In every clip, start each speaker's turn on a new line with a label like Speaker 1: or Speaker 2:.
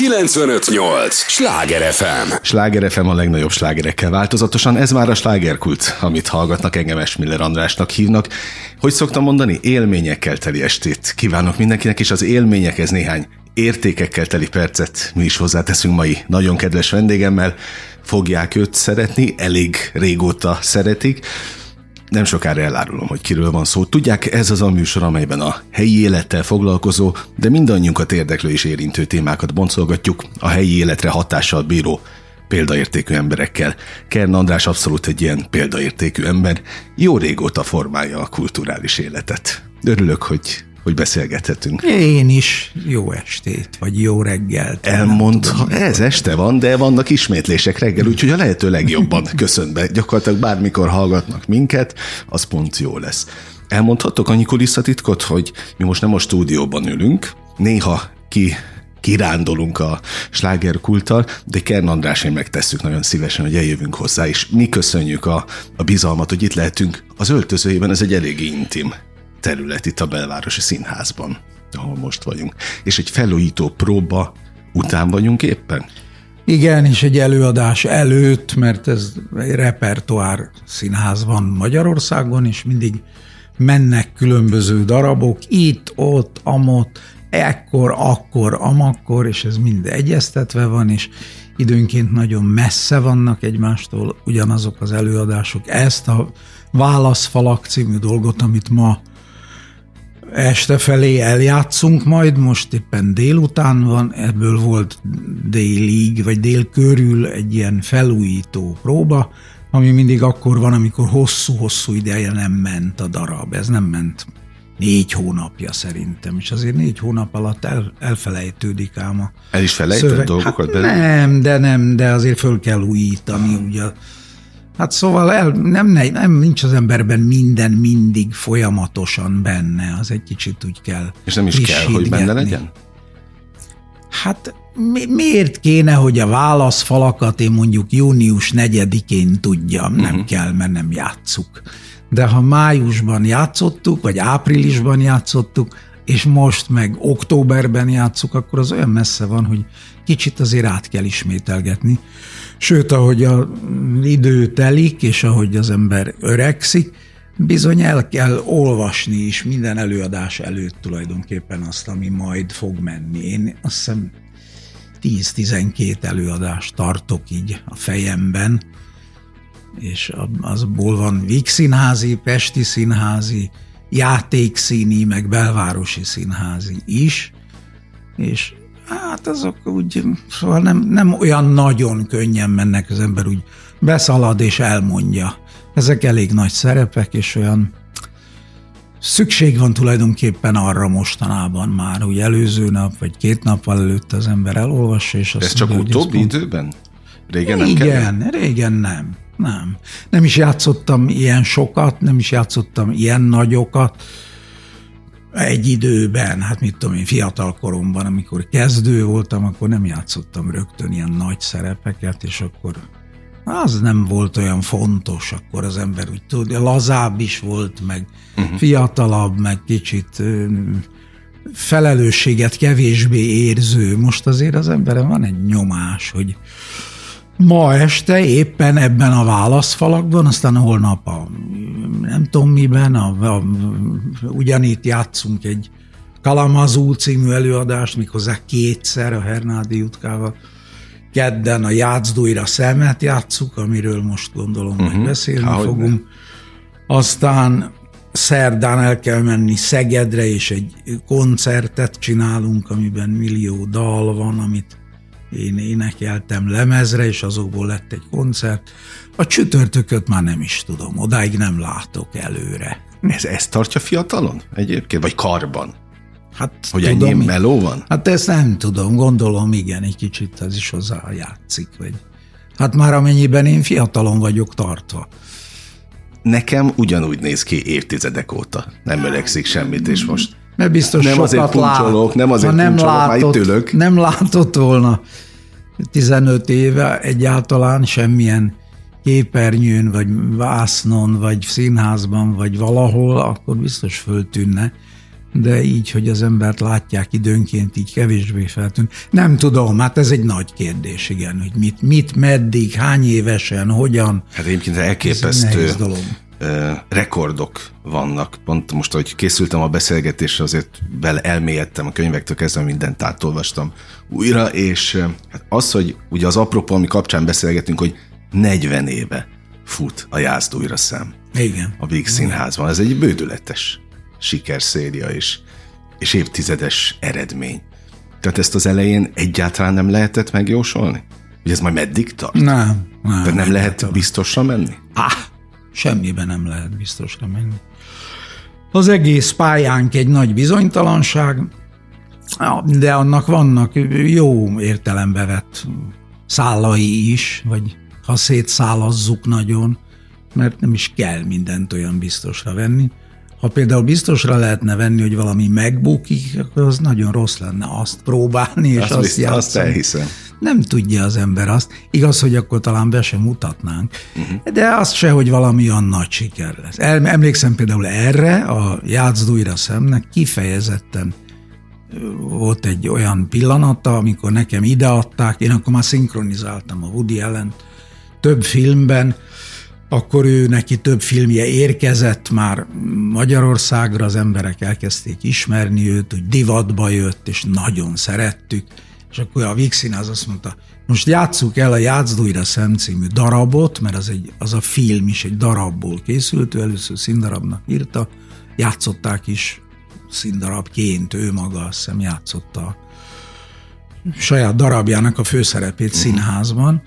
Speaker 1: 958! Sláger FM!
Speaker 2: Sláger FM a legnagyobb slágerekkel változatosan, ez már a slágerkult, amit hallgatnak, engem Esmiller Andrásnak hívnak. Hogy szoktam mondani, élményekkel teli estét kívánok mindenkinek, és az élményekhez néhány értékekkel teli percet mi is hozzáteszünk mai nagyon kedves vendégemmel. Fogják őt szeretni, elég régóta szeretik nem sokára elárulom, hogy kiről van szó. Tudják, ez az a műsor, amelyben a helyi élettel foglalkozó, de mindannyiunkat érdeklő és érintő témákat boncolgatjuk a helyi életre hatással bíró példaértékű emberekkel. Kern András abszolút egy ilyen példaértékű ember, jó régóta formálja a kulturális életet. Örülök, hogy hogy beszélgethetünk.
Speaker 3: Én is jó estét, vagy jó reggelt.
Speaker 2: Elmond, ha ez este van, de vannak ismétlések reggel, úgyhogy a lehető legjobban köszön be. Gyakorlatilag bármikor hallgatnak minket, az pont jó lesz. Elmondhatok annyi kulisszatitkot, hogy mi most nem a stúdióban ülünk, néha ki kirándolunk a slágerkulttal, de Kern András, én megtesszük nagyon szívesen, hogy eljövünk hozzá, és mi köszönjük a, a bizalmat, hogy itt lehetünk. Az öltözőjében ez egy elég intim terület itt a belvárosi színházban, ahol most vagyunk. És egy felújító próba után vagyunk éppen?
Speaker 3: Igen, és egy előadás előtt, mert ez egy repertoár színház van Magyarországon, és mindig mennek különböző darabok, itt, ott, amott, ekkor, akkor, amakkor, és ez mind egyeztetve van, és időnként nagyon messze vannak egymástól ugyanazok az előadások. Ezt a Válaszfalak című dolgot, amit ma este felé eljátszunk majd, most éppen délután van, ebből volt délig, vagy dél körül egy ilyen felújító próba, ami mindig akkor van, amikor hosszú-hosszú ideje nem ment a darab. Ez nem ment négy hónapja szerintem, és azért négy hónap alatt el, elfelejtődik ám a
Speaker 2: El is felejtett dolgokat?
Speaker 3: Hát nem, de nem, de azért föl kell újítani, ugye Hát szóval el, nem, nem, nincs az emberben minden mindig folyamatosan benne, az egy kicsit úgy kell.
Speaker 2: És nem is kell, hogy benne legyen?
Speaker 3: Hát mi, miért kéne, hogy a válaszfalakat én mondjuk június 4-én tudjam? Nem uh-huh. kell, mert nem játsszuk. De ha májusban játszottuk, vagy áprilisban játszottuk, és most meg októberben játszuk, akkor az olyan messze van, hogy kicsit azért át kell ismételgetni. Sőt, ahogy a idő telik, és ahogy az ember öregszik, bizony el kell olvasni is minden előadás előtt tulajdonképpen azt, ami majd fog menni. Én azt hiszem 10-12 előadást tartok így a fejemben, és azból van Víg színházi, Pesti színházi, játékszíni, meg belvárosi színházi is, és hát azok úgy, szóval nem, nem olyan nagyon könnyen mennek az ember, úgy beszalad és elmondja. Ezek elég nagy szerepek, és olyan szükség van tulajdonképpen arra mostanában már, hogy előző nap, vagy két nappal előtt az ember elolvassa, és azt
Speaker 2: Ez csak utóbbi pont... időben? Régen nem
Speaker 3: Igen, kell? régen nem. Nem. Nem is játszottam ilyen sokat, nem is játszottam ilyen nagyokat, egy időben, hát mit tudom én, fiatal koromban, amikor kezdő voltam, akkor nem játszottam rögtön ilyen nagy szerepeket, és akkor az nem volt olyan fontos, akkor az ember úgy tudja, lazább is volt, meg uh-huh. fiatalabb, meg kicsit felelősséget kevésbé érző. Most azért az emberen van egy nyomás, hogy ma este éppen ebben a válaszfalakban, aztán holnap a nem tudom miben, a, a, ugyanitt játszunk egy Kalamazú című előadást, méghozzá kétszer a Hernádi jutkával. Kedden a játszduira szemet játszuk, amiről most gondolom, uh-huh. hogy beszélni Há, fogunk. Aztán szerdán el kell menni Szegedre, és egy koncertet csinálunk, amiben millió dal van, amit én énekeltem lemezre, és azokból lett egy koncert. A csütörtököt már nem is tudom, odáig nem látok előre.
Speaker 2: Ez ezt tartja fiatalon egyébként, vagy karban?
Speaker 3: Hát
Speaker 2: hogy tudom, ennyi meló van?
Speaker 3: Hát ezt nem tudom, gondolom igen, egy kicsit ez is hozzá játszik. Vagy. Hát már amennyiben én fiatalon vagyok tartva.
Speaker 2: Nekem ugyanúgy néz ki évtizedek óta. Nem öregszik semmit, és most
Speaker 3: mert biztos
Speaker 2: nem
Speaker 3: sokat
Speaker 2: azért puncsolok, nem azért
Speaker 3: nem
Speaker 2: puncsolok,
Speaker 3: látott,
Speaker 2: már itt ülök.
Speaker 3: Nem látott volna 15 éve egyáltalán semmilyen képernyőn, vagy vásznon, vagy színházban, vagy valahol, akkor biztos föltűnne, de így, hogy az embert látják időnként, így kevésbé feltűnt. Nem tudom, hát ez egy nagy kérdés, igen, hogy mit, mit meddig, hány évesen, hogyan.
Speaker 2: Hát egyébként elképesztő rekordok vannak. Pont most, hogy készültem a beszélgetésre, azért bele elmélyedtem a könyvektől kezdve, mindent átolvastam újra, és hát az, hogy ugye az apropó, ami kapcsán beszélgetünk, hogy 40 éve fut a Jászdújra szem.
Speaker 3: Igen.
Speaker 2: A Víg Színházban. Ez egy bődületes sikerszéria és, és évtizedes eredmény. Tehát ezt az elején egyáltalán nem lehetett megjósolni? Hogy ez majd meddig tart?
Speaker 3: Nem. nem
Speaker 2: Tehát nem lehet biztosra menni?
Speaker 3: Ah, semmiben nem lehet biztosra menni. Az egész pályánk egy nagy bizonytalanság, de annak vannak jó értelembe vett szálai is, vagy ha szétszálazzuk nagyon, mert nem is kell mindent olyan biztosra venni. Ha például biztosra lehetne venni, hogy valami megbukik, akkor az nagyon rossz lenne azt próbálni, és azt, azt játszani. Azt
Speaker 2: elhiszem.
Speaker 3: Nem tudja az ember azt. Igaz, hogy akkor talán be sem mutatnánk, uh-huh. de azt se, hogy valami olyan nagy siker lesz. Emlékszem például erre, a Játszd szemnek kifejezetten volt egy olyan pillanata, amikor nekem ideadták, én akkor már szinkronizáltam a Woody allen több filmben, akkor ő neki több filmje érkezett már Magyarországra, az emberek elkezdték ismerni őt, hogy divatba jött, és nagyon szerettük, és akkor a az azt mondta, most játsszuk el a Játszd Szem című darabot, mert az, egy, az a film is egy darabból készült, ő először színdarabnak írta, játszották is színdarabként, ő maga azt hiszem játszotta a saját darabjának a főszerepét uh-huh. színházban,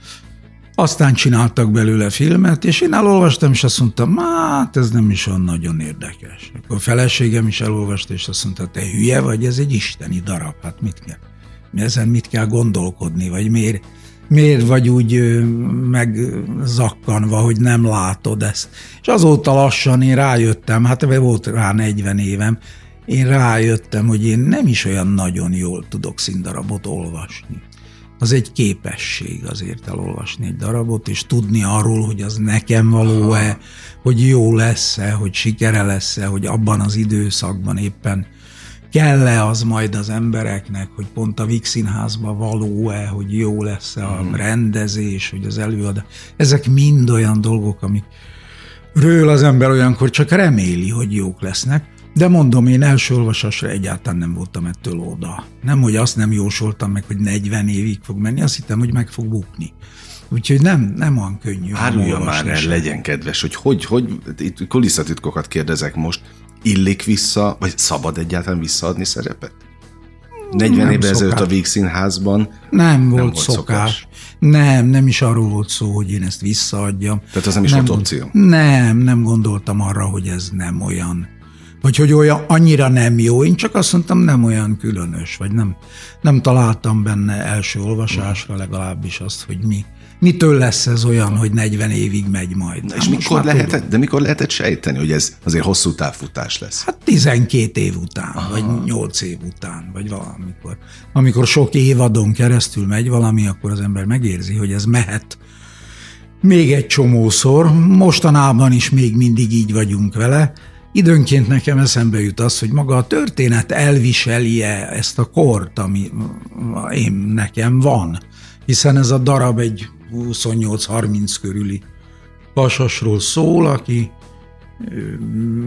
Speaker 3: aztán csináltak belőle filmet, és én elolvastam, és azt mondtam, hát ez nem is olyan nagyon érdekes. Akkor a feleségem is elolvasta, és azt mondta, te hülye vagy, ez egy isteni darab, hát mit kell, ezen mit kell gondolkodni, vagy miért, miért vagy úgy megzakkanva, hogy nem látod ezt. És azóta lassan én rájöttem, hát volt rá 40 évem, én rájöttem, hogy én nem is olyan nagyon jól tudok színdarabot olvasni az egy képesség azért elolvasni egy darabot, és tudni arról, hogy az nekem való-e, hogy jó lesz-e, hogy sikere lesz-e, hogy abban az időszakban éppen kell-e az majd az embereknek, hogy pont a Vix színházba való-e, hogy jó lesz-e a mhm. rendezés, hogy az előadás. Ezek mind olyan dolgok, amik ről az ember olyankor csak reméli, hogy jók lesznek, de mondom, én első olvasásra egyáltalán nem voltam ettől oda. Nem, hogy azt nem jósoltam meg, hogy 40 évig fog menni, azt hittem, hogy meg fog bukni. Úgyhogy nem, nem olyan könnyű.
Speaker 2: Árulja már el, legyen kedves, hogy hogy, hogy itt kulisszatitkokat kérdezek most, illik vissza, vagy szabad egyáltalán visszaadni szerepet? 40 évvel ezelőtt a Vígszínházban
Speaker 3: nem, nem volt, volt szokás. szokás. Nem, nem is arról volt szó, hogy én ezt visszaadjam.
Speaker 2: Tehát az nem is nem volt opció?
Speaker 3: Nem, nem gondoltam arra, hogy ez nem olyan vagy hogy olyan annyira nem jó, én csak azt mondtam, nem olyan különös, vagy nem, nem találtam benne első olvasásra legalábbis azt, hogy mi, mitől lesz ez olyan, hogy 40 évig megy majd.
Speaker 2: Na, és mikor lehetett, de mikor lehetett sejteni, hogy ez azért hosszú távfutás lesz?
Speaker 3: Hát 12 év után, Aha. vagy 8 év után, vagy valamikor. Amikor sok évadon keresztül megy valami, akkor az ember megérzi, hogy ez mehet még egy csomószor. Mostanában is még mindig így vagyunk vele, Időnként nekem eszembe jut az, hogy maga a történet elviseli-e ezt a kort, ami én nekem van. Hiszen ez a darab egy 28-30 körüli pasasról szól, aki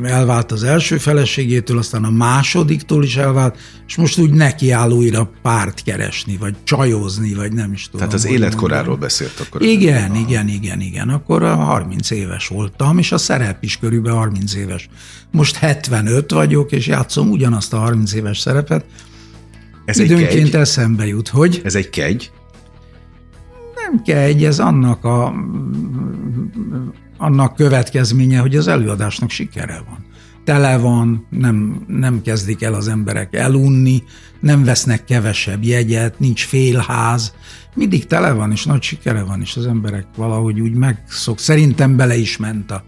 Speaker 3: elvált az első feleségétől, aztán a másodiktól is elvált, és most úgy nekiáll újra párt keresni, vagy csajozni, vagy nem is tudom.
Speaker 2: Tehát az életkoráról mondani. beszélt akkor.
Speaker 3: Igen, igen, igen, igen. Akkor 30 éves voltam, és a szerep is körülbelül 30 éves. Most 75 vagyok, és játszom ugyanazt a 30 éves szerepet. Ez Időnként egy kegy? eszembe jut, hogy...
Speaker 2: Ez egy kegy?
Speaker 3: Nem kegy, ez annak a annak következménye, hogy az előadásnak sikere van. Tele van, nem, nem kezdik el az emberek elunni, nem vesznek kevesebb jegyet, nincs félház, mindig tele van, és nagy sikere van, és az emberek valahogy úgy megszok. Szerintem bele is ment a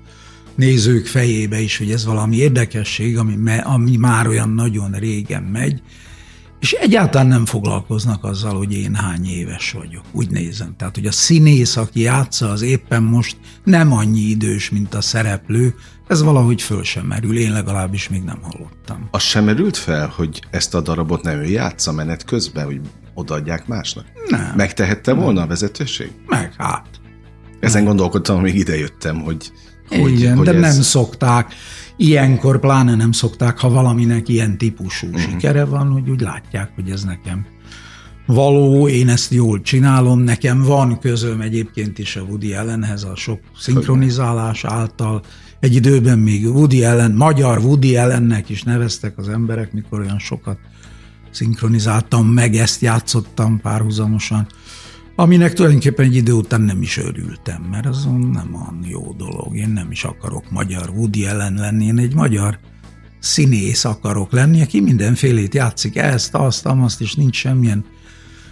Speaker 3: nézők fejébe is, hogy ez valami érdekesség, ami, ami már olyan nagyon régen megy, és egyáltalán nem foglalkoznak azzal, hogy én hány éves vagyok. Úgy nézem. Tehát, hogy a színész, aki játsza, az éppen most nem annyi idős, mint a szereplő, ez valahogy föl sem merül. Én legalábbis még nem hallottam.
Speaker 2: Az sem merült fel, hogy ezt a darabot nem ő játsza menet közben, hogy odaadják másnak?
Speaker 3: Nem.
Speaker 2: Megtehette volna a vezetőség?
Speaker 3: Meg hát.
Speaker 2: Ezen gondolkodtam, amíg idejöttem, hogy hogy,
Speaker 3: Igen,
Speaker 2: hogy
Speaker 3: de
Speaker 2: ez...
Speaker 3: nem szokták. Ilyenkor pláne nem szokták, ha valaminek ilyen típusú uh-huh. sikere van, hogy úgy látják, hogy ez nekem való, én ezt jól csinálom, nekem van közöm egyébként is a Woody Allenhez a sok szinkronizálás által. Egy időben még Woody Allen, magyar Woody Allennek is neveztek az emberek, mikor olyan sokat szinkronizáltam meg, ezt játszottam párhuzamosan, aminek tulajdonképpen egy idő után nem is örültem, mert az nem olyan jó dolog. Én nem is akarok magyar Woody Allen lenni, én egy magyar színész akarok lenni, aki mindenfélét játszik, ezt, azt, azt, és nincs semmilyen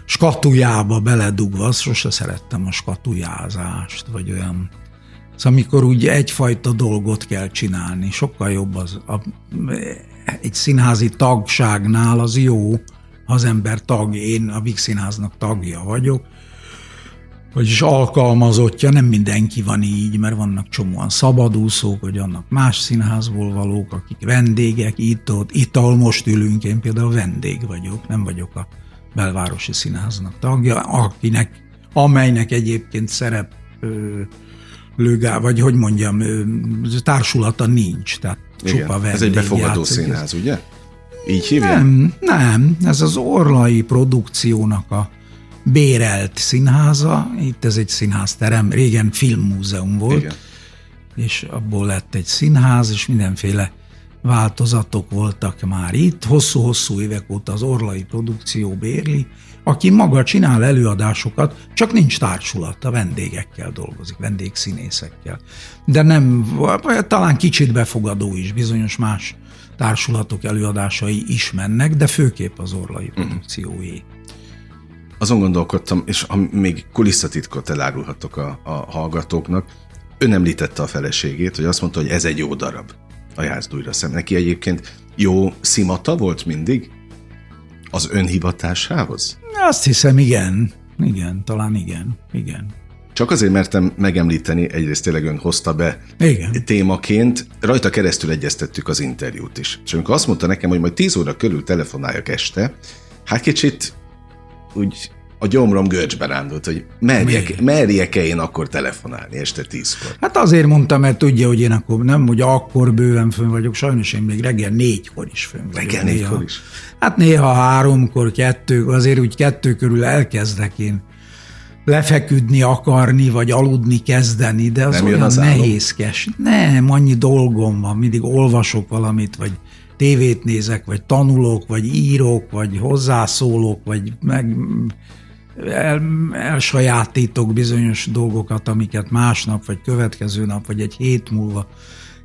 Speaker 3: skatujába beledugva, azt sose szerettem a skatujázást, vagy olyan. Szóval amikor úgy egyfajta dolgot kell csinálni, sokkal jobb az, a, egy színházi tagságnál az jó, ha az ember tag, én a Vix Színháznak tagja vagyok, vagyis alkalmazottja, nem mindenki van így, mert vannak csomóan szabadúszók, vagy annak más színházból valók, akik vendégek, itt ott, itt, ahol most ülünk, én például vendég vagyok, nem vagyok a belvárosi színháznak tagja, akinek, amelynek egyébként szerep ö, lőgá, vagy hogy mondjam, ö, társulata nincs, tehát
Speaker 2: Igen,
Speaker 3: csupa vendég
Speaker 2: ez egy befogadó
Speaker 3: játszik.
Speaker 2: színház, ugye? Így hívják?
Speaker 3: Nem, nem, ez az Orlai produkciónak a bérelt színháza, itt ez egy színházterem, régen filmmúzeum volt,
Speaker 2: Igen.
Speaker 3: és abból lett egy színház, és mindenféle változatok voltak már itt. Hosszú-hosszú évek óta az Orlai produkció bérli, aki maga csinál előadásokat, csak nincs társulata, vendégekkel dolgozik, vendégszínészekkel. De nem, talán kicsit befogadó is, bizonyos más társulatok előadásai is mennek, de főképp az Orlai produkciói.
Speaker 2: Azon gondolkodtam, és ha még kulisszatitkot elárulhatok a, a hallgatóknak, ön említette a feleségét, hogy azt mondta, hogy ez egy jó darab a játszdújra szem. Neki egyébként jó szimata volt mindig? Az önhivatásához?
Speaker 3: Azt hiszem, igen. Igen, talán igen. Igen.
Speaker 2: Csak azért mertem megemlíteni, egyrészt tényleg ön hozta be
Speaker 3: Igen.
Speaker 2: témaként, rajta keresztül egyeztettük az interjút is. És amikor azt mondta nekem, hogy majd 10 óra körül telefonáljak este, hát kicsit úgy a gyomrom görcsbe rándult, hogy merjek, merjek-e én akkor telefonálni este tízkor.
Speaker 3: Hát azért mondtam, mert tudja, hogy én akkor nem, hogy akkor bőven fönn vagyok, sajnos én még reggel négykor is fönn vagyok.
Speaker 2: Reggel
Speaker 3: néha.
Speaker 2: négykor is?
Speaker 3: Hát néha háromkor, kettő, azért úgy kettő körül elkezdek én lefeküdni akarni, vagy aludni kezdeni, de az
Speaker 2: Nem
Speaker 3: olyan
Speaker 2: az álom?
Speaker 3: nehézkes. Nem, annyi dolgom van, mindig olvasok valamit, vagy tévét nézek, vagy tanulok, vagy írok, vagy hozzászólok, vagy meg el, elsajátítok bizonyos dolgokat, amiket másnap, vagy következő nap, vagy egy hét múlva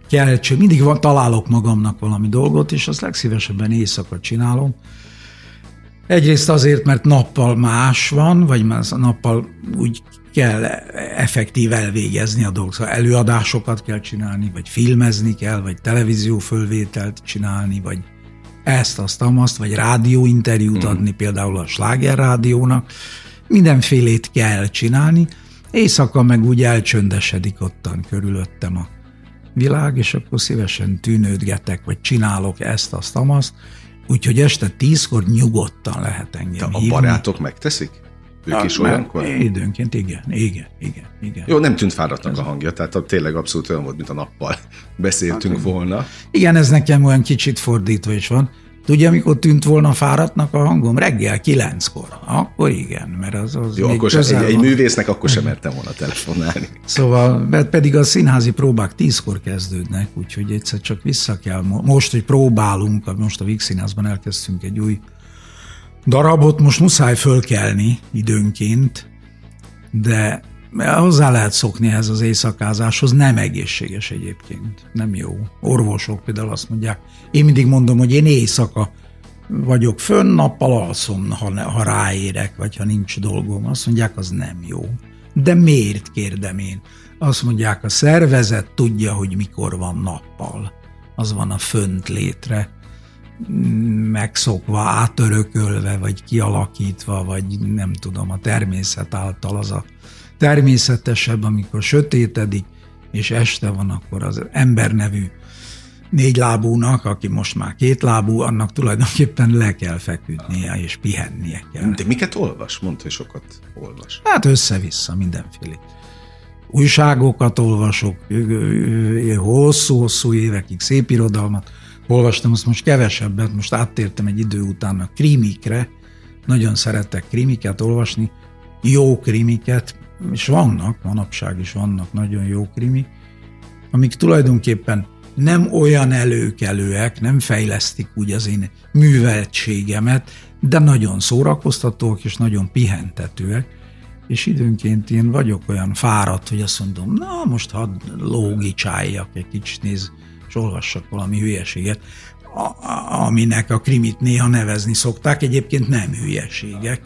Speaker 3: kell. Mindig van, találok magamnak valami dolgot, és azt legszívesebben éjszaka csinálom. Egyrészt azért, mert nappal más van, vagy mert nappal úgy kell effektív elvégezni a dolgot. Szóval előadásokat kell csinálni, vagy filmezni kell, vagy televízió fölvételt csinálni, vagy ezt, azt, azt, vagy rádióinterjút adni például a Sláger rádiónak. Mindenfélét kell csinálni. Éjszaka meg úgy elcsöndesedik ottan körülöttem a világ, és akkor szívesen tűnődgetek, vagy csinálok ezt, azt, azt. Úgyhogy este tízkor nyugodtan lehet engem
Speaker 2: A
Speaker 3: hívni.
Speaker 2: barátok megteszik? Ők is
Speaker 3: Mert
Speaker 2: olyankor?
Speaker 3: Időnként igen, igen, igen, igen.
Speaker 2: Jó, nem tűnt fáradtnak a hangja, tehát a- tényleg abszolút olyan volt, mint a nappal beszéltünk
Speaker 3: Hát,
Speaker 2: volna.
Speaker 3: Igen, ez nekem olyan kicsit fordítva is van. Tudja, amikor tűnt volna fáradtnak a hangom? Reggel kilenckor. Akkor igen, mert az, az
Speaker 2: Jó, akkor sem, egy, egy művésznek akkor sem mertem volna telefonálni.
Speaker 3: Szóval, mert pedig a színházi próbák tízkor kezdődnek, úgyhogy egyszer csak vissza kell. mo- Most, hogy próbálunk, most a Vix Színházban elkezdtünk egy új darabot, most muszáj fölkelni időnként, de hozzá lehet szokni ehhez az éjszakázáshoz, nem egészséges egyébként, nem jó. Orvosok például azt mondják, én mindig mondom, hogy én éjszaka vagyok fönn, nappal alszom, ha, ne, ha ráérek, vagy ha nincs dolgom. Azt mondják, az nem jó. De miért kérdem én? Azt mondják, a szervezet tudja, hogy mikor van nappal. Az van a fönt létre. megszokva, átörökölve, vagy kialakítva, vagy nem tudom, a természet által az a természetesebb, amikor sötétedik, és este van, akkor az ember nevű négy lábúnak, aki most már két lábú, annak tulajdonképpen le kell feküdnie, és pihennie kell.
Speaker 2: De miket olvas? Mondta, hogy sokat olvas.
Speaker 3: Hát össze-vissza mindenféle. Újságokat olvasok, hosszú-hosszú évekig szép irodalmat olvastam, azt most kevesebbet, most áttértem egy idő után a krimikre, nagyon szeretek krimiket olvasni, jó krimiket, és vannak, manapság is vannak nagyon jó krimik, amik tulajdonképpen nem olyan előkelőek, nem fejlesztik úgy az én műveltségemet, de nagyon szórakoztatóak és nagyon pihentetőek, és időnként én vagyok olyan fáradt, hogy azt mondom, na most hadd lógicsáljak egy kicsit, néz, és olvassak valami hülyeséget, aminek a krimit néha nevezni szokták, egyébként nem hülyeségek,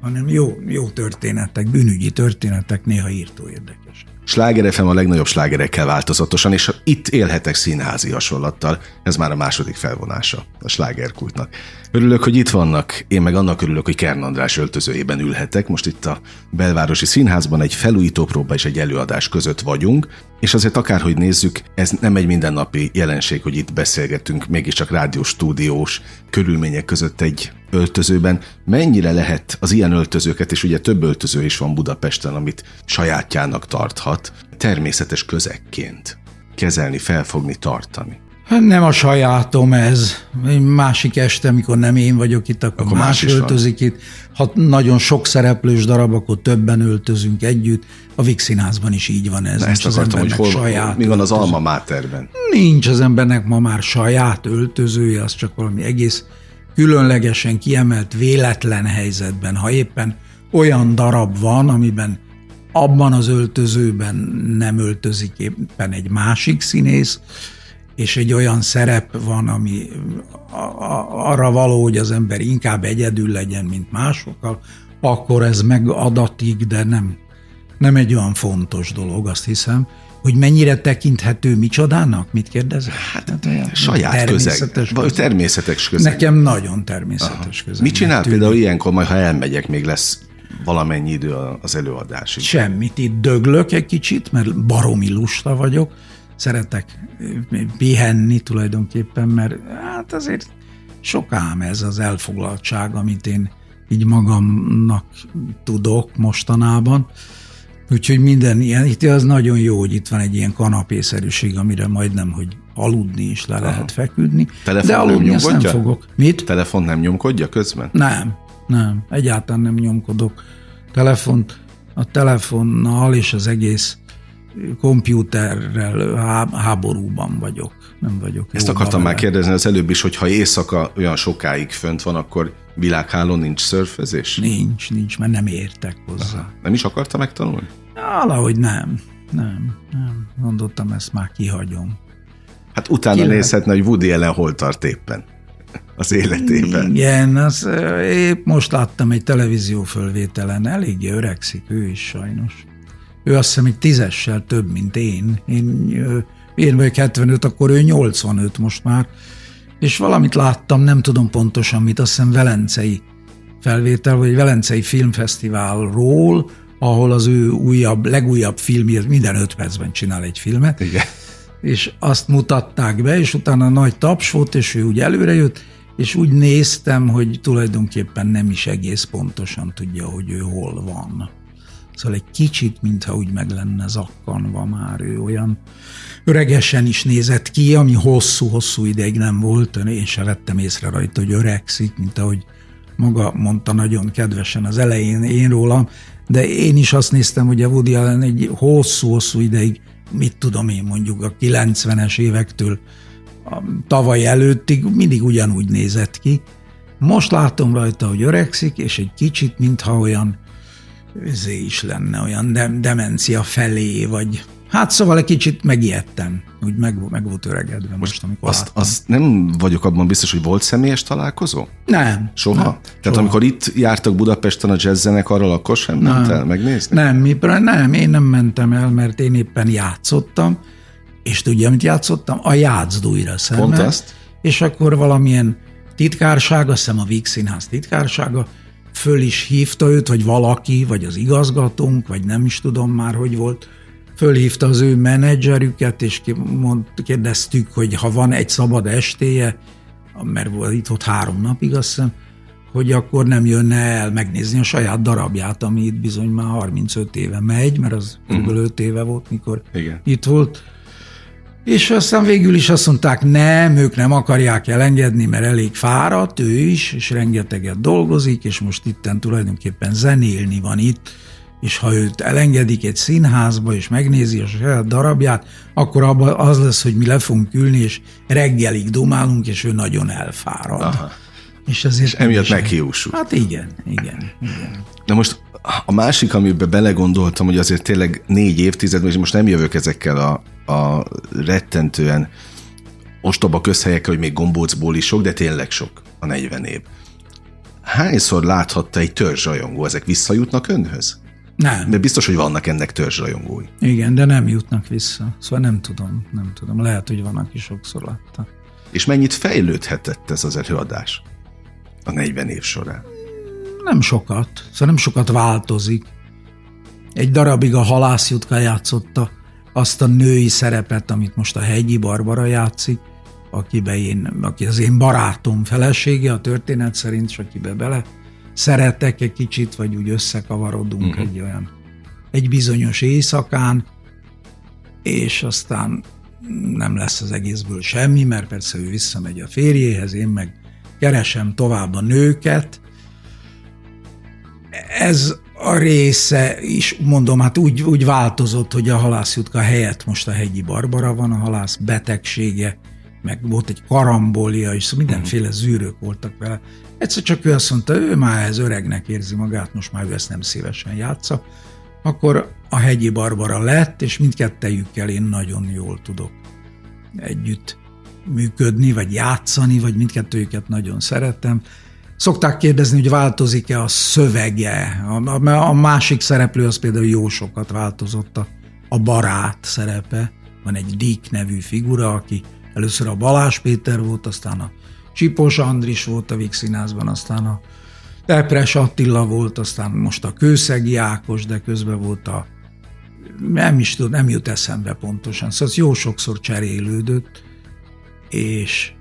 Speaker 3: hanem jó, jó történetek, bűnügyi történetek, néha írtó érdekesek.
Speaker 2: Sláger FM a legnagyobb slágerekkel változatosan, és itt élhetek színházi hasonlattal. Ez már a második felvonása a slágerkultnak. Örülök, hogy itt vannak, én meg annak örülök, hogy Kern András öltözőjében ülhetek. Most itt a belvárosi színházban egy felújító próba és egy előadás között vagyunk, és azért akárhogy nézzük, ez nem egy mindennapi jelenség, hogy itt beszélgetünk, mégiscsak rádiós stúdiós körülmények között egy öltözőben. Mennyire lehet az ilyen öltözőket, és ugye több öltöző is van Budapesten, amit sajátjának tarthat, természetes közekként kezelni, felfogni, tartani?
Speaker 3: Hát nem a sajátom ez. Másik este, amikor nem én vagyok itt, akkor, akkor más, más öltözik van. itt. Ha nagyon sok szereplős darab, akkor többen öltözünk együtt. A Vix Színházban is így van ez.
Speaker 2: Na ezt akartam, hogy hol, saját mi van az Alma Máterben?
Speaker 3: Nincs az embernek ma már saját öltözője, az csak valami egész különlegesen kiemelt véletlen helyzetben. Ha éppen olyan darab van, amiben abban az öltözőben nem öltözik éppen egy másik színész, és egy olyan szerep van, ami arra való, hogy az ember inkább egyedül legyen, mint másokkal, akkor ez megadatik, de nem, nem egy olyan fontos dolog, azt hiszem. Hogy mennyire tekinthető micsodának? Mit kérdez?
Speaker 2: Hát, hát olyan, saját természetes közeg. Vagy természetes közeg.
Speaker 3: Nekem nagyon természetes Aha. közeg.
Speaker 2: Mit csinál például ilyenkor, majd ha elmegyek, még lesz valamennyi idő az előadásig?
Speaker 3: Semmit, itt döglök egy kicsit, mert baromi lusta vagyok, szeretek pihenni tulajdonképpen, mert hát azért sok ám ez az elfoglaltság, amit én így magamnak tudok mostanában. Úgyhogy minden ilyen, itt az nagyon jó, hogy itt van egy ilyen kanapészerűség, amire majdnem, hogy aludni is le Aha. lehet feküdni.
Speaker 2: Telefon de aludni nem, nem
Speaker 3: fogok. Mit?
Speaker 2: Telefon nem nyomkodja közben?
Speaker 3: Nem, nem, egyáltalán nem nyomkodok. Telefont, a telefonnal és az egész kompjúterrel háborúban vagyok. Nem vagyok.
Speaker 2: Ezt akartam már kérdezni az előbb is, hogy ha éjszaka olyan sokáig fönt van, akkor világhálón nincs szörfezés?
Speaker 3: Nincs, nincs, mert nem értek hozzá. Aha.
Speaker 2: Nem is akarta megtanulni?
Speaker 3: Valahogy nem. Nem, nem. Gondoltam, ezt már kihagyom.
Speaker 2: Hát utána Ki nézhetne, hogy Woody Allen hol tart éppen az életében.
Speaker 3: Igen, az, épp most láttam egy televízió fölvételen, eléggé öregszik ő is sajnos. Ő azt hiszem egy tízessel több, mint én. Én, én vagyok 75, akkor ő 85 most már. És valamit láttam, nem tudom pontosan mit, azt hiszem Velencei felvétel, vagy Velencei Filmfesztiválról, ahol az ő újabb, legújabb filmjét minden öt percben csinál egy filmet.
Speaker 2: Igen.
Speaker 3: És azt mutatták be, és utána nagy taps volt, és ő úgy előre jött, és úgy néztem, hogy tulajdonképpen nem is egész pontosan tudja, hogy ő hol van. Szóval egy kicsit, mintha úgy meg lenne zakkanva már ő olyan öregesen is nézett ki, ami hosszú-hosszú ideig nem volt. Én sem vettem észre rajta, hogy öregszik, mint ahogy maga mondta nagyon kedvesen az elején én rólam, de én is azt néztem, hogy a Woody Allen egy hosszú-hosszú ideig, mit tudom én mondjuk a 90-es évektől a tavaly előttig mindig ugyanúgy nézett ki. Most látom rajta, hogy öregszik, és egy kicsit, mintha olyan ezé is lenne, olyan de- demencia felé, vagy Hát szóval egy kicsit megijedtem, úgy meg, meg volt öregedve most, most amikor
Speaker 2: azt, azt nem vagyok abban biztos, hogy volt személyes találkozó?
Speaker 3: Nem.
Speaker 2: Soha? Nem, Tehát soha. amikor itt jártak Budapesten a jazz zenekarral, akkor sem nem. ment el megnézni?
Speaker 3: Nem, mi, nem, én nem mentem el, mert én éppen játszottam, és tudja, mit játszottam? A játszd újra szemben.
Speaker 2: Pont azt?
Speaker 3: És akkor valamilyen titkársága, azt hiszem a Víg Színház titkársága, föl is hívta őt, vagy valaki, vagy az igazgatónk, vagy nem is tudom már, hogy volt, fölhívta az ő menedzserüket, és kérdeztük, hogy ha van egy szabad estéje, mert volt itt ott három napig, azt hiszem, hogy akkor nem jönne el megnézni a saját darabját, ami itt bizony már 35 éve megy, mert az uh-huh. Mhm. 5 éve volt, mikor Igen. itt volt. És aztán végül is azt mondták, nem, ők nem akarják elengedni, mert elég fáradt, ő is, és rengeteget dolgozik, és most itten tulajdonképpen zenélni van itt, és ha őt elengedik egy színházba, és megnézi a saját darabját, akkor abban az lesz, hogy mi le fogunk ülni, és reggelig dumálunk, és ő nagyon elfárad. Aha.
Speaker 2: És ezért és emiatt meghiúsul.
Speaker 3: Hát igen, igen, igen.
Speaker 2: Na most a másik, amiben belegondoltam, hogy azért tényleg négy évtized, és most nem jövök ezekkel a, a rettentően ostoba közhelyekkel, hogy még gombócból is sok, de tényleg sok a 40 év. Hányszor láthatta egy törzsrajongó, ezek visszajutnak önhöz?
Speaker 3: Nem.
Speaker 2: Mert biztos, hogy vannak ennek törzsrajongói.
Speaker 3: Igen, de nem jutnak vissza. Szóval nem tudom, nem tudom. Lehet, hogy van, aki sokszor látta.
Speaker 2: És mennyit fejlődhetett ez az előadás a 40 év során?
Speaker 3: Nem sokat. Szóval nem sokat változik. Egy darabig a halászjutka játszotta azt a női szerepet, amit most a hegyi Barbara játszik, akibe én, aki az én barátom felesége a történet szerint, és akibe bele szeretek egy kicsit, vagy úgy összekavarodunk uh-huh. egy olyan, egy bizonyos éjszakán, és aztán nem lesz az egészből semmi, mert persze ő visszamegy a férjéhez, én meg keresem tovább a nőket. Ez a része is, mondom, hát úgy, úgy változott, hogy a halászjutka helyett most a hegyi Barbara van, a halász betegsége, meg volt egy karambolia, és szóval mindenféle zűrők voltak vele. Egyszer csak ő azt mondta, ő már ez öregnek érzi magát, most már ő ezt nem szívesen játsza. Akkor a hegyi Barbara lett, és mindkettejükkel én nagyon jól tudok együtt működni, vagy játszani, vagy mindkettőjüket nagyon szeretem. Szokták kérdezni, hogy változik-e a szövege. A, a másik szereplő az például jó sokat változott a, a barát szerepe. Van egy Dick nevű figura, aki először a Balázs Péter volt, aztán a Csipos Andris volt a Vígszínházban, aztán a Epres Attila volt, aztán most a Kőszegi Ákos, de közben volt a nem is tud, nem jut eszembe pontosan. Szóval jó sokszor cserélődött, és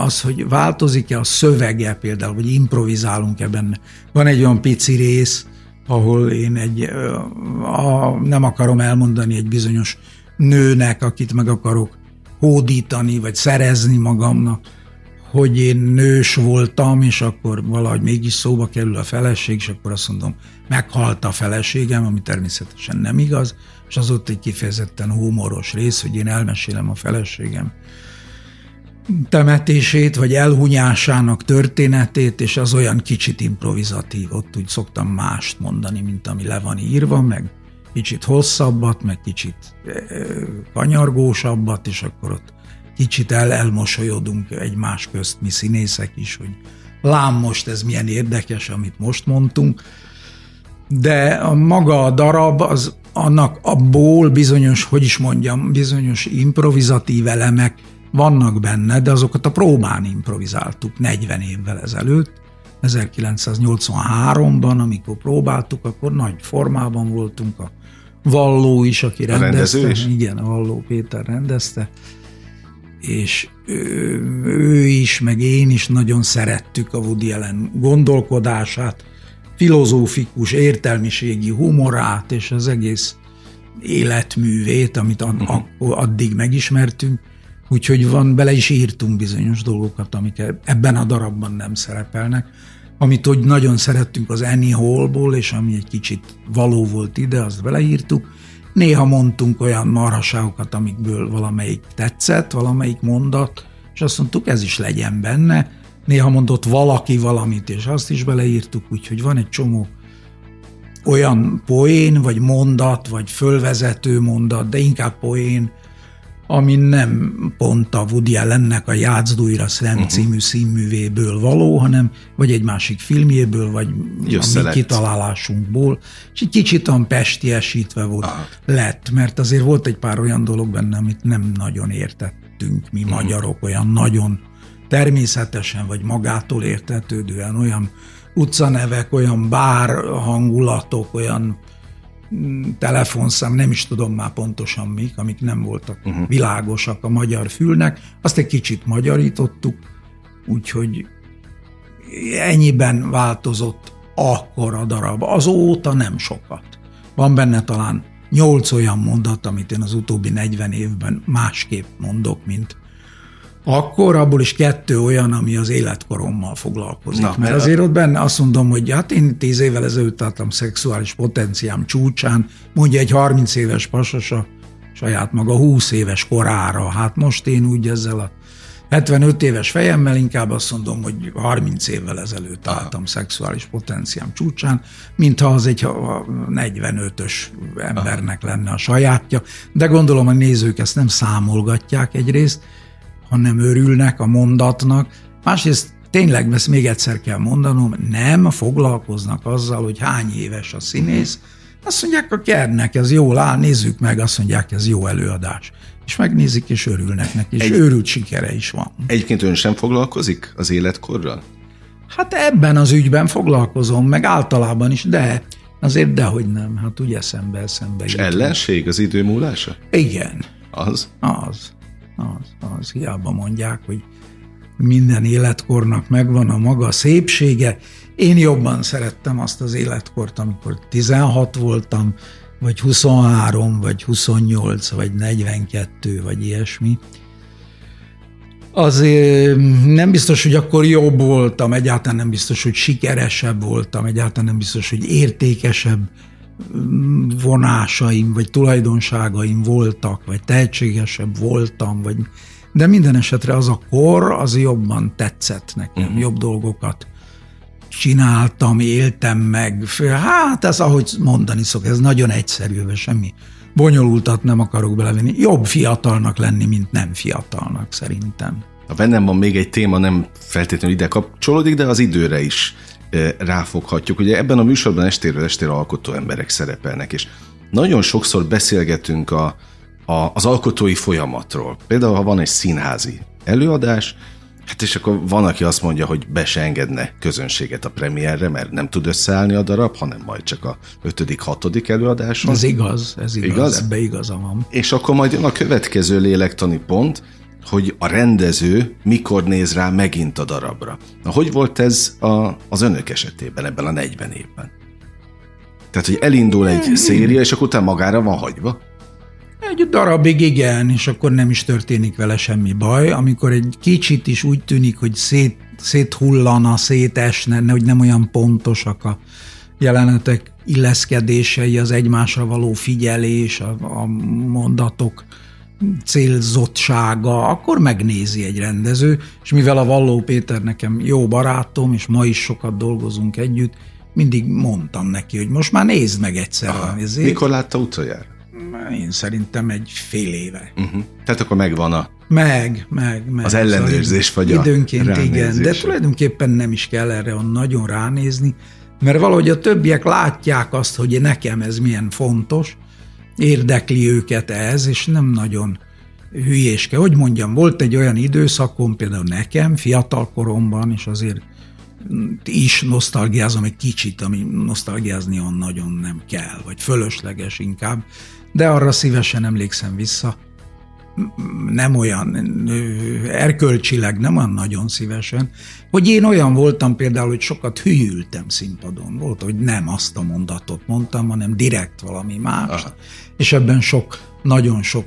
Speaker 3: az, hogy változik-e a szövege például, vagy improvizálunk ebben. Van egy olyan pici rész, ahol én egy, a, nem akarom elmondani egy bizonyos nőnek, akit meg akarok hódítani, vagy szerezni magamnak, hogy én nős voltam, és akkor valahogy mégis szóba kerül a feleség, és akkor azt mondom, meghalt a feleségem, ami természetesen nem igaz, és az ott egy kifejezetten humoros rész, hogy én elmesélem a feleségem temetését, vagy elhunyásának történetét, és az olyan kicsit improvizatív, ott úgy szoktam mást mondani, mint ami le van írva, meg kicsit hosszabbat, meg kicsit kanyargósabbat, és akkor ott kicsit el elmosolyodunk egymás közt, mi színészek is, hogy lám most ez milyen érdekes, amit most mondtunk, de a maga a darab, az annak abból bizonyos, hogy is mondjam, bizonyos improvizatív elemek vannak benne, de azokat a próbán improvizáltuk 40 évvel ezelőtt, 1983-ban, amikor próbáltuk, akkor nagy formában voltunk, a Valló is, aki a rendezte. Is? Igen, a Valló Péter rendezte, és ő, ő is, meg én is nagyon szerettük a Woody Allen gondolkodását, filozófikus, értelmiségi humorát, és az egész életművét, amit uh-huh. addig megismertünk, úgyhogy van, bele is írtunk bizonyos dolgokat, amik ebben a darabban nem szerepelnek, amit hogy nagyon szerettünk az Annie Hallból, és ami egy kicsit való volt ide, azt beleírtuk, Néha mondtunk olyan marhaságokat, amikből valamelyik tetszett, valamelyik mondat, és azt mondtuk, ez is legyen benne. Néha mondott valaki valamit, és azt is beleírtuk, úgyhogy van egy csomó olyan poén, vagy mondat, vagy fölvezető mondat, de inkább poén, ami nem pont a Woody Allennek a Játszd Szem uh-huh. című színművéből való, hanem vagy egy másik filmjéből, vagy a mi kitalálásunkból, és egy kicsit olyan pestiesítve volt Aha. lett, mert azért volt egy pár olyan dolog benne, amit nem nagyon értettünk mi uh-huh. magyarok, olyan nagyon természetesen vagy magától értetődően olyan utcanevek, olyan bár hangulatok, olyan telefonszám, nem is tudom már pontosan mik, amik nem voltak uh-huh. világosak a magyar fülnek, azt egy kicsit magyarítottuk, úgyhogy ennyiben változott akkor a darab. Azóta nem sokat. Van benne talán nyolc olyan mondat, amit én az utóbbi 40 évben másképp mondok, mint akkor abból is kettő olyan, ami az életkorommal foglalkozik. Na, mert azért ott benne azt mondom, hogy hát én tíz évvel ezelőtt álltam szexuális potenciám csúcsán, mondja egy 30 éves pasas a saját maga 20 éves korára. Hát most én úgy ezzel a 75 éves fejemmel inkább azt mondom, hogy 30 évvel ezelőtt Aha. álltam szexuális potenciám csúcsán, mintha az egy 45-ös embernek Aha. lenne a sajátja. De gondolom a nézők ezt nem számolgatják egyrészt, hanem örülnek a mondatnak. Másrészt tényleg, ezt még egyszer kell mondanom, nem foglalkoznak azzal, hogy hány éves a színész. Azt mondják, a kernek ez jól áll, nézzük meg, azt mondják, ez jó előadás. És megnézik, és örülnek neki, és Egy, őrült sikere is van.
Speaker 2: Egyébként ön sem foglalkozik az életkorral?
Speaker 3: Hát ebben az ügyben foglalkozom, meg általában is, de azért dehogy nem, hát ugye szembe szembe.
Speaker 2: És ellenség az idő múlása?
Speaker 3: Igen.
Speaker 2: Az?
Speaker 3: Az az, az hiába mondják, hogy minden életkornak megvan a maga szépsége. Én jobban szerettem azt az életkort, amikor 16 voltam, vagy 23, vagy 28, vagy 42, vagy ilyesmi. Azért nem biztos, hogy akkor jobb voltam, egyáltalán nem biztos, hogy sikeresebb voltam, egyáltalán nem biztos, hogy értékesebb vonásaim, vagy tulajdonságaim voltak, vagy tehetségesebb voltam, vagy de minden esetre az a kor, az jobban tetszett nekem, uh-huh. jobb dolgokat csináltam, éltem meg. Hát ez, ahogy mondani szok, ez nagyon egyszerű, semmi bonyolultat nem akarok belevenni. Jobb fiatalnak lenni, mint nem fiatalnak szerintem.
Speaker 2: A bennem van még egy téma, nem feltétlenül ide kapcsolódik, de az időre is ráfoghatjuk. Ugye ebben a műsorban estéről estére alkotó emberek szerepelnek, és nagyon sokszor beszélgetünk a, a, az alkotói folyamatról. Például, ha van egy színházi előadás, Hát és akkor van, aki azt mondja, hogy be se engedne közönséget a premierre, mert nem tud összeállni a darab, hanem majd csak a ötödik, hatodik előadáson.
Speaker 3: Ez igaz, ez igaz, igaz? ebbe igaza van.
Speaker 2: És akkor majd jön a következő lélektani pont, hogy a rendező mikor néz rá megint a darabra. Na, hogy volt ez a, az önök esetében ebben a 40 évben? Tehát, hogy elindul egy széria, és akkor utána magára van hagyva?
Speaker 3: Egy darabig igen, és akkor nem is történik vele semmi baj. Amikor egy kicsit is úgy tűnik, hogy szét, széthullana, szétesne, hogy nem olyan pontosak a jelenetek illeszkedései, az egymásra való figyelés, a, a mondatok célzottsága, akkor megnézi egy rendező, és mivel a Valló Péter nekem jó barátom, és ma is sokat dolgozunk együtt, mindig mondtam neki, hogy most már nézd meg egyszer. Aha.
Speaker 2: Ezért. Mikor látta utoljára?
Speaker 3: Én szerintem egy fél éve.
Speaker 2: Uh-huh. Tehát akkor megvan a...
Speaker 3: Meg, meg, meg.
Speaker 2: Az ellenőrzés vagy a
Speaker 3: Időnként igen, de tulajdonképpen nem is kell erre nagyon ránézni, mert valahogy a többiek látják azt, hogy nekem ez milyen fontos, érdekli őket ez, és nem nagyon hülyéske. Hogy mondjam, volt egy olyan időszakom, például nekem, fiatal koromban, és azért is nosztalgiázom egy kicsit, ami nosztalgiázni on nagyon nem kell, vagy fölösleges inkább, de arra szívesen emlékszem vissza, nem olyan erkölcsileg, nem olyan nagyon szívesen, hogy én olyan voltam például, hogy sokat hülyültem színpadon. Volt, hogy nem azt a mondatot mondtam, hanem direkt valami más, Aha. és ebben sok, nagyon sok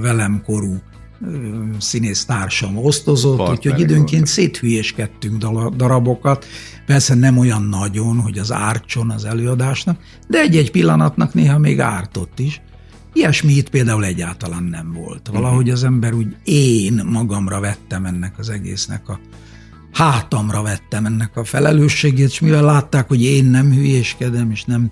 Speaker 3: velem korú színész társam osztozott, Partnerek úgyhogy időnként széthülyéskedtünk darabokat. Persze nem olyan nagyon, hogy az ártson az előadásnak, de egy-egy pillanatnak néha még ártott is. Ilyesmi itt például egyáltalán nem volt. Mhm. Valahogy az ember úgy én magamra vettem ennek az egésznek a hátamra vettem ennek a felelősségét, és mivel látták, hogy én nem hülyéskedem, és nem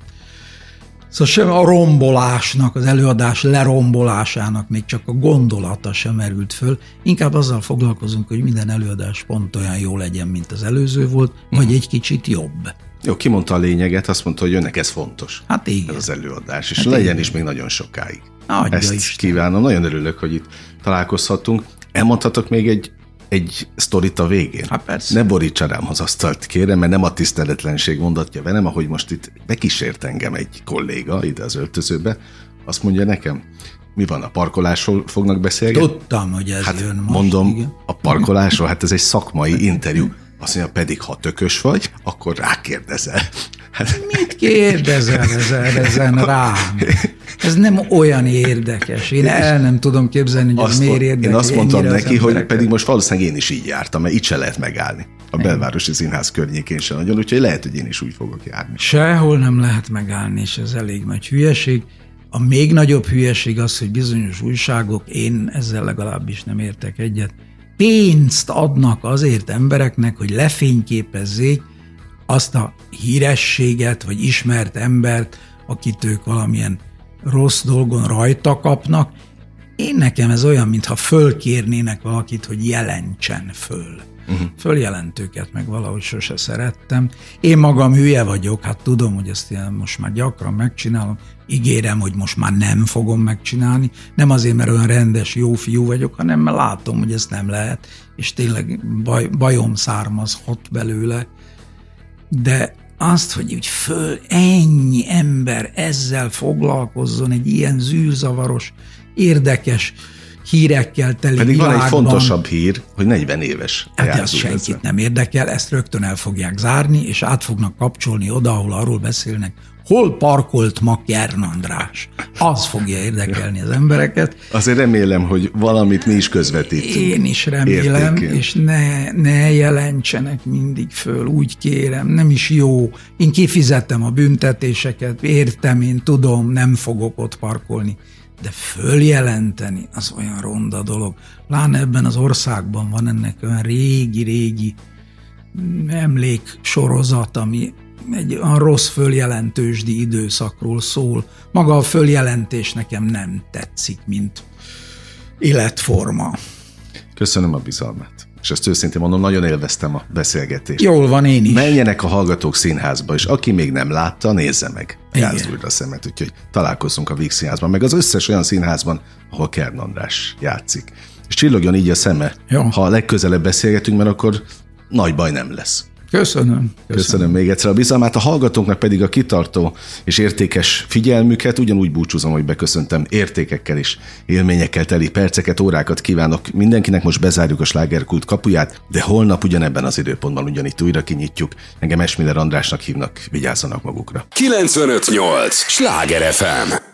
Speaker 3: Szóval sem a rombolásnak, az előadás lerombolásának még csak a gondolata sem merült föl. Inkább azzal foglalkozunk, hogy minden előadás pont olyan jó legyen, mint az előző volt, vagy mhm. egy kicsit jobb.
Speaker 2: Jó, kimondta a lényeget, azt mondta, hogy önnek ez fontos.
Speaker 3: Hát igen.
Speaker 2: Ez az előadás, és hát legyen igen. is még nagyon sokáig.
Speaker 3: Adja
Speaker 2: Ezt
Speaker 3: Isten.
Speaker 2: kívánom, nagyon örülök, hogy itt találkozhatunk. Elmondhatok még egy egy sztorit a végén?
Speaker 3: Hát persze.
Speaker 2: Ne borítsa rám az asztalt, kérem, mert nem a tiszteletlenség mondatja velem, ahogy most itt bekísért engem egy kolléga ide az öltözőbe, azt mondja nekem, mi van, a parkolásról fognak beszélgetni?
Speaker 3: Tudtam, hogy ez
Speaker 2: hát
Speaker 3: jön most.
Speaker 2: mondom,
Speaker 3: igen.
Speaker 2: a parkolásról, hát ez egy szakmai interjú. Azt mondja, pedig ha tökös vagy, akkor rákérdezel. Hát,
Speaker 3: Mit kérdezel ezen, ezen rám? Ez nem olyan érdekes. Én el nem tudom képzelni, hogy ez
Speaker 2: azt,
Speaker 3: miért érdekes.
Speaker 2: én azt mondtam
Speaker 3: az
Speaker 2: neki, hogy pedig most valószínűleg én is így jártam, mert itt se lehet megállni. A belvárosi színház környékén sem nagyon, úgyhogy lehet, hogy én is úgy fogok járni.
Speaker 3: Sehol nem lehet megállni, és ez elég nagy hülyeség. A még nagyobb hülyeség az, hogy bizonyos újságok, én ezzel legalábbis nem értek egyet, pénzt adnak azért embereknek, hogy lefényképezzék azt a hírességet, vagy ismert embert, akit ők valamilyen rossz dolgon rajta kapnak. Én nekem ez olyan, mintha fölkérnének valakit, hogy jelentsen föl. Uh-huh. Följelentőket meg valahogy sose szerettem. Én magam hülye vagyok, hát tudom, hogy ezt én most már gyakran megcsinálom. Ígérem, hogy most már nem fogom megcsinálni. Nem azért, mert olyan rendes, jó fiú vagyok, hanem mert látom, hogy ezt nem lehet, és tényleg baj, bajom származhat belőle. De azt, hogy úgy föl ennyi ember ezzel foglalkozzon, egy ilyen zűrzavaros, érdekes hírekkel teli
Speaker 2: Pedig van egy
Speaker 3: világban,
Speaker 2: fontosabb hír, hogy 40 éves.
Speaker 3: Hát ez senkit
Speaker 2: ezzel.
Speaker 3: nem érdekel, ezt rögtön el fogják zárni, és át fognak kapcsolni oda, ahol arról beszélnek, hol parkolt ma Kern András. Az fogja érdekelni az embereket.
Speaker 2: Azért remélem, hogy valamit mi is közvetítünk.
Speaker 3: Én is remélem,
Speaker 2: Értékén.
Speaker 3: és ne, ne jelentsenek mindig föl, úgy kérem, nem is jó. Én kifizettem a büntetéseket, értem, én tudom, nem fogok ott parkolni. De följelenteni, az olyan ronda dolog. Pláne ebben az országban van ennek olyan régi-régi emlék sorozat, ami egy olyan rossz följelentősdi időszakról szól. Maga a följelentés nekem nem tetszik, mint életforma.
Speaker 2: Köszönöm a bizalmát. És ezt őszintén mondom, nagyon élveztem a beszélgetést.
Speaker 3: Jól van, én is.
Speaker 2: Menjenek a hallgatók színházba, és aki még nem látta, nézze meg. Újra a szemet, úgyhogy találkozzunk a Víg Színházban, meg az összes olyan színházban, ahol Kern András játszik. És csillogjon így a szeme,
Speaker 3: Jó.
Speaker 2: ha a legközelebb beszélgetünk, mert akkor nagy baj nem lesz.
Speaker 3: Köszönöm. Köszönöm.
Speaker 2: Köszönöm még egyszer a bizalmát, a hallgatóknak pedig a kitartó és értékes figyelmüket. Ugyanúgy búcsúzom, hogy beköszöntem értékekkel és élményekkel teli perceket, órákat kívánok mindenkinek. Most bezárjuk a slágerkult kapuját, de holnap ugyanebben az időpontban ugyanitt újra kinyitjuk. Engem Esmiller Andrásnak hívnak, vigyázzanak magukra.
Speaker 1: 958! Sláger FM!